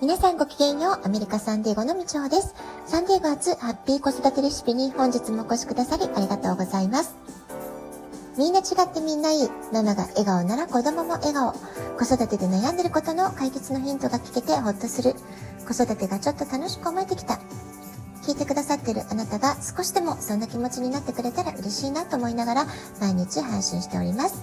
皆さんごきげんよう。アメリカサンディエゴのみちおです。サンディエゴ初ハッピー子育てレシピに本日もお越しくださりありがとうございます。みんな違ってみんないい。ママが笑顔なら子供も笑顔。子育てで悩んでることの解決のヒントが聞けてほっとする。子育てがちょっと楽しく思えてきた。聞いてくださってるあなたが少しでもそんな気持ちになってくれたら嬉しいなと思いながら毎日配信しております。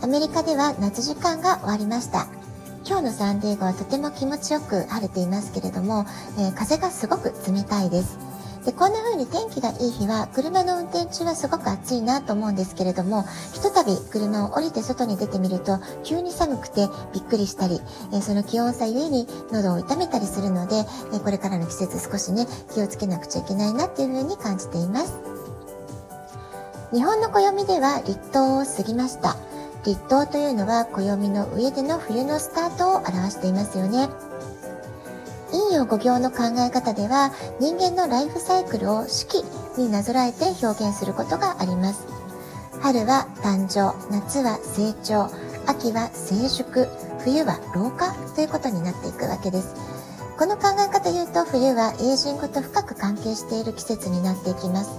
アメリカでは夏時間が終わりました。今日のサンディエゴはとても気持ちよく晴れていますけれども、えー、風がすごく冷たいです。でこんな風に天気がいい日は車の運転中はすごく暑いなと思うんですけれどもひとたび車を降りて外に出てみると急に寒くてびっくりしたり、えその気温差ゆえに喉を痛めたりするので、えこれからの季節少しね気をつけなくちゃいけないなっていう風に感じています日本の暦では立冬を過ぎました立冬というのは暦の上での冬のスタートを表していますよね。陰陽五行の考え方では人間のライフサイクルを四季になぞらえて表現することがあります。春は誕生、夏は成長、秋は成熟、冬は老化ということになっていくわけです。この考え方で言うと冬はエイジングと深く関係している季節になっていきます。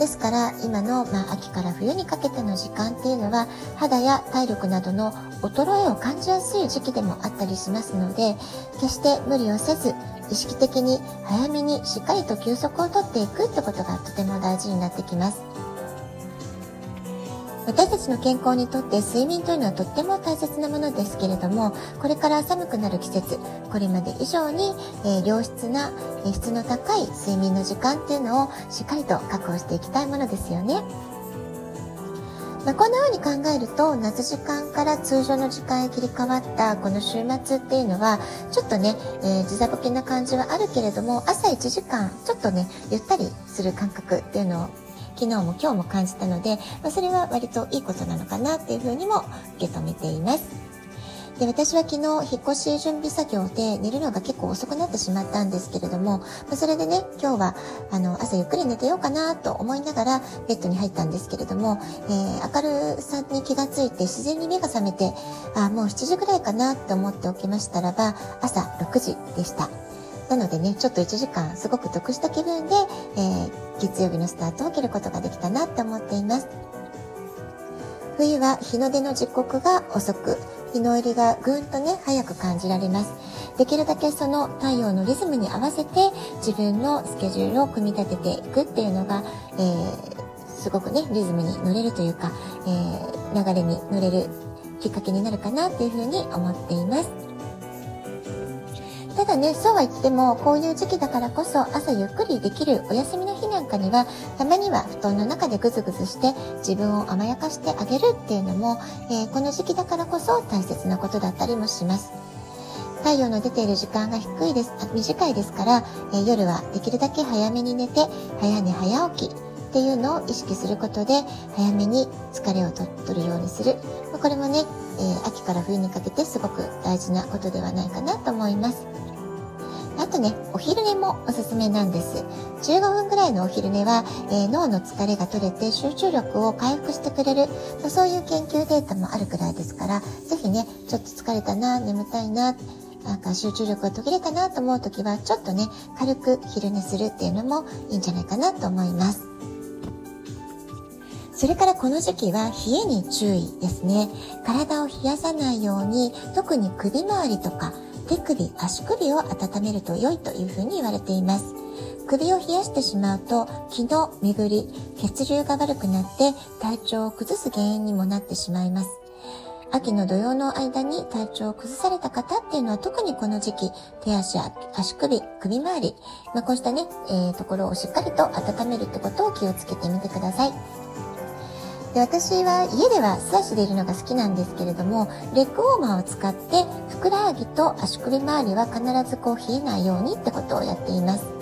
ですから今の、まあ、秋から冬にかけての時間っていうのは肌や体力などの衰えを感じやすい時期でもあったりしますので決して無理をせず意識的に早めにしっかりと休息をとっていくってことがとても大事になってきます。私たちの健康にとって睡眠というのはとっても大切なものですけれどもこれから寒くなる季節これまで以上に、え、良質な、え質の高い睡眠の時間っていうのをしっかりと確保していきたいものですよね。まあ、こんな風に考えると夏時間から通常の時間へ切り替わったこの週末っていうのはちょっとね、えー、時差ボケな感じはあるけれども朝1時間ちょっとねゆったりする感覚っていうのを昨日も今日も感じたので、まあ、それは割といいことなのかなっていうふうにも受け止めています。で私は昨日引っ越し準備作業で寝るのが結構遅くなってしまったんですけれども、まあ、それでね今日はあの朝ゆっくり寝てようかなと思いながらベッドに入ったんですけれども、えー、明るさに気がついて自然に目が覚めてあもう7時ぐらいかなと思っておきましたらば朝6時でした。なのでね、ちょっと1時間すごく得した気分で、えー、月曜日のスタートを切ることができたなって思っています。冬は日の出の時刻が遅く、日の入りがぐんとね、早く感じられます。できるだけその太陽のリズムに合わせて自分のスケジュールを組み立てていくっていうのが、えー、すごくね、リズムに乗れるというか、えー、流れに乗れるきっかけになるかなっていうふうに思っています。だね、そうは言っても、こういう時期だからこそ朝ゆっくりできるお休みの日なんかには、たまには布団の中でぐずぐずして自分を甘やかしてあげるっていうのも、えー、この時期だからこそ大切なことだったりもします。太陽の出ている時間が低いです、短いですから、えー、夜はできるだけ早めに寝て、早寝早起きっていうのを意識することで、早めに疲れをと取るようにする。これもね、えー、秋から冬にかけてすごく大事なことではないかなと思います。あとね、お昼寝もおすすめなんです。15分ぐらいのお昼寝は、えー、脳の疲れが取れて集中力を回復してくれる、まあ、そういう研究データもあるくらいですから、ぜひね、ちょっと疲れたな、眠たいな、なんか集中力が途切れたなと思う時は、ちょっとね、軽く昼寝するっていうのもいいんじゃないかなと思います。それからこの時期は冷えに注意ですね。体を冷やさないように、特に首周りとか手首、足首を温めると良いというふうに言われています。首を冷やしてしまうと気の巡り、血流が悪くなって体調を崩す原因にもなってしまいます。秋の土曜の間に体調を崩された方っていうのは特にこの時期、手足足首、首周り、まあ、こうしたね、えー、ところをしっかりと温めるってことを気をつけてみてください。で私は家では素足でいるのが好きなんですけれどもレッグウォーマーを使ってふくらはぎと足首周りは必ずこう冷えないようにってことをやっています。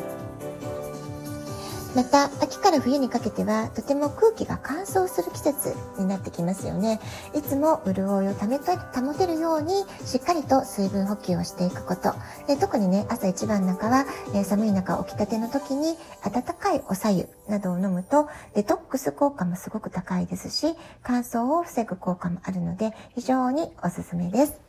また秋から冬にかけてはとても空気が乾燥する季節になってきますよね。いつも潤いをためた保てるようにしっかりと水分補給をしていくこと。で特にね朝一番中は、えー、寒い中起きたての時に温かいおさゆなどを飲むとデトックス効果もすごく高いですし乾燥を防ぐ効果もあるので非常におすすめです。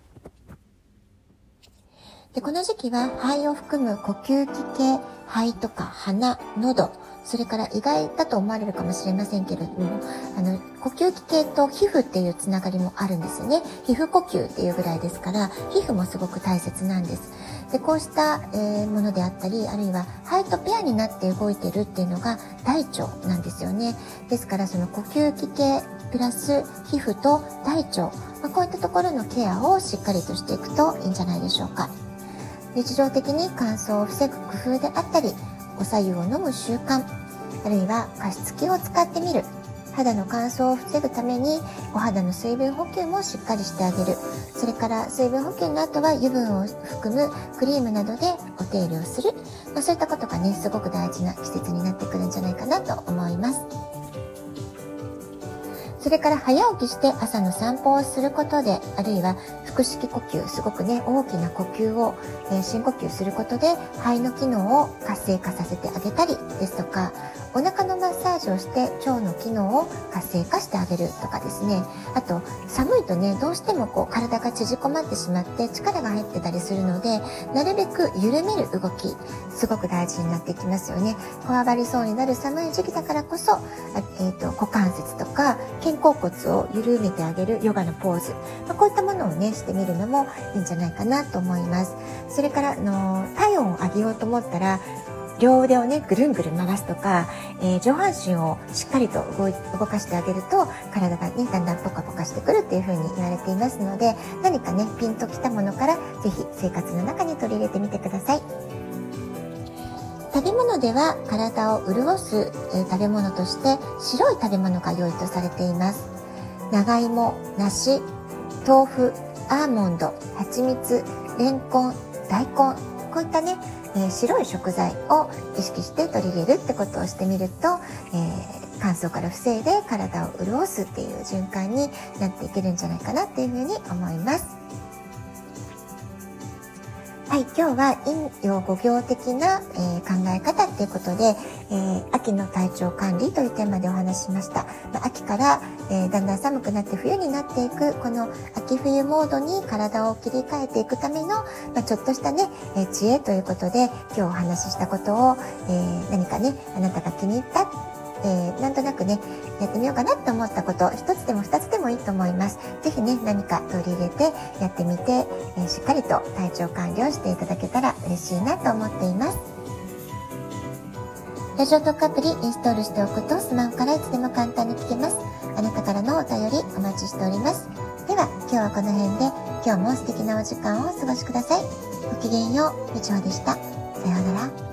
で、この時期は肺を含む呼吸器系、肺とか鼻、喉、それから意外だと思われるかもしれませんけれども、あの、呼吸器系と皮膚っていうつながりもあるんですよね。皮膚呼吸っていうぐらいですから、皮膚もすごく大切なんです。で、こうした、えー、ものであったり、あるいは肺とペアになって動いてるっていうのが大腸なんですよね。ですから、その呼吸器系プラス皮膚と大腸、まあ、こういったところのケアをしっかりとしていくといいんじゃないでしょうか。日常的に乾燥を防ぐ工夫であったり、お白湯を飲む習慣、あるいは加湿器を使ってみる、肌の乾燥を防ぐためにお肌の水分補給もしっかりしてあげる。それから水分補給の後は油分を含むクリームなどでお手入れをする。まあ、そういったことがね、すごく大事な季節になってくるんじゃないかなと思います。それから早起きして朝の散歩をすることで、あるいは腹式呼吸、すごくね、大きな呼吸を、えー、深呼吸することで、肺の機能を活性化させてあげたりですとか、お腹のマッサージをして腸の機能を活性化してあげるとかですね。あと、寒いとね、どうしてもこう体が縮こまってしまって力が入ってたりするので、なるべく緩める動き、すごく大事になってきますよね。こわばりそうになる寒い時期だからこそ、えっ、ー、と、股関節とか肩甲骨を緩めてあげるヨガのポーズ、まあ、こういったものをね、してみるのもいいんじゃないかなと思います。それから、あの、体温を上げようと思ったら、両腕をね、ぐるんぐるん回すとか、えー、上半身をしっかりと動動かしてあげると、体がね、だんだんポカポカしてくるっていう風に言われていますので、何かね、ピンときたものから、ぜひ生活の中に取り入れてみてください。食べ物では体を潤す、え、食べ物として白い食べ物が良いとされています。長芋、梨、豆腐、アーモンド、蜂蜜、レンコン、大根、こういったね、え、白い食材を意識して取り入れるってことをしてみると、えー、乾燥から防いで体を潤すっていう循環になっていけるんじゃないかなっていうふうに思います。はい、今日は陰陽五行的な、えー、考え方っていうことで、えー、秋の体調管理というテーマでお話ししました。まあ、秋から、えー、だんだん寒くなって冬になっていく、この秋冬モードに体を切り替えていくための、まあ、ちょっとしたね、え知恵ということで、今日お話ししたことを、え何かね、あなたが気に入ったえー、なんとなくね、やってみようかなって思ったこと、一つでも二つでもいいと思います。ぜひね、何か取り入れてやってみて、えー、しっかりと体調管理をしていただけたら嬉しいなと思っています。ラジオトークアプリインストールしておくとスマホからいつでも簡単に聞けます。あなたからのお便りお待ちしております。では、今日はこの辺で今日も素敵なお時間をお過ごしください。ごきげんよう、みちほでした。さようなら。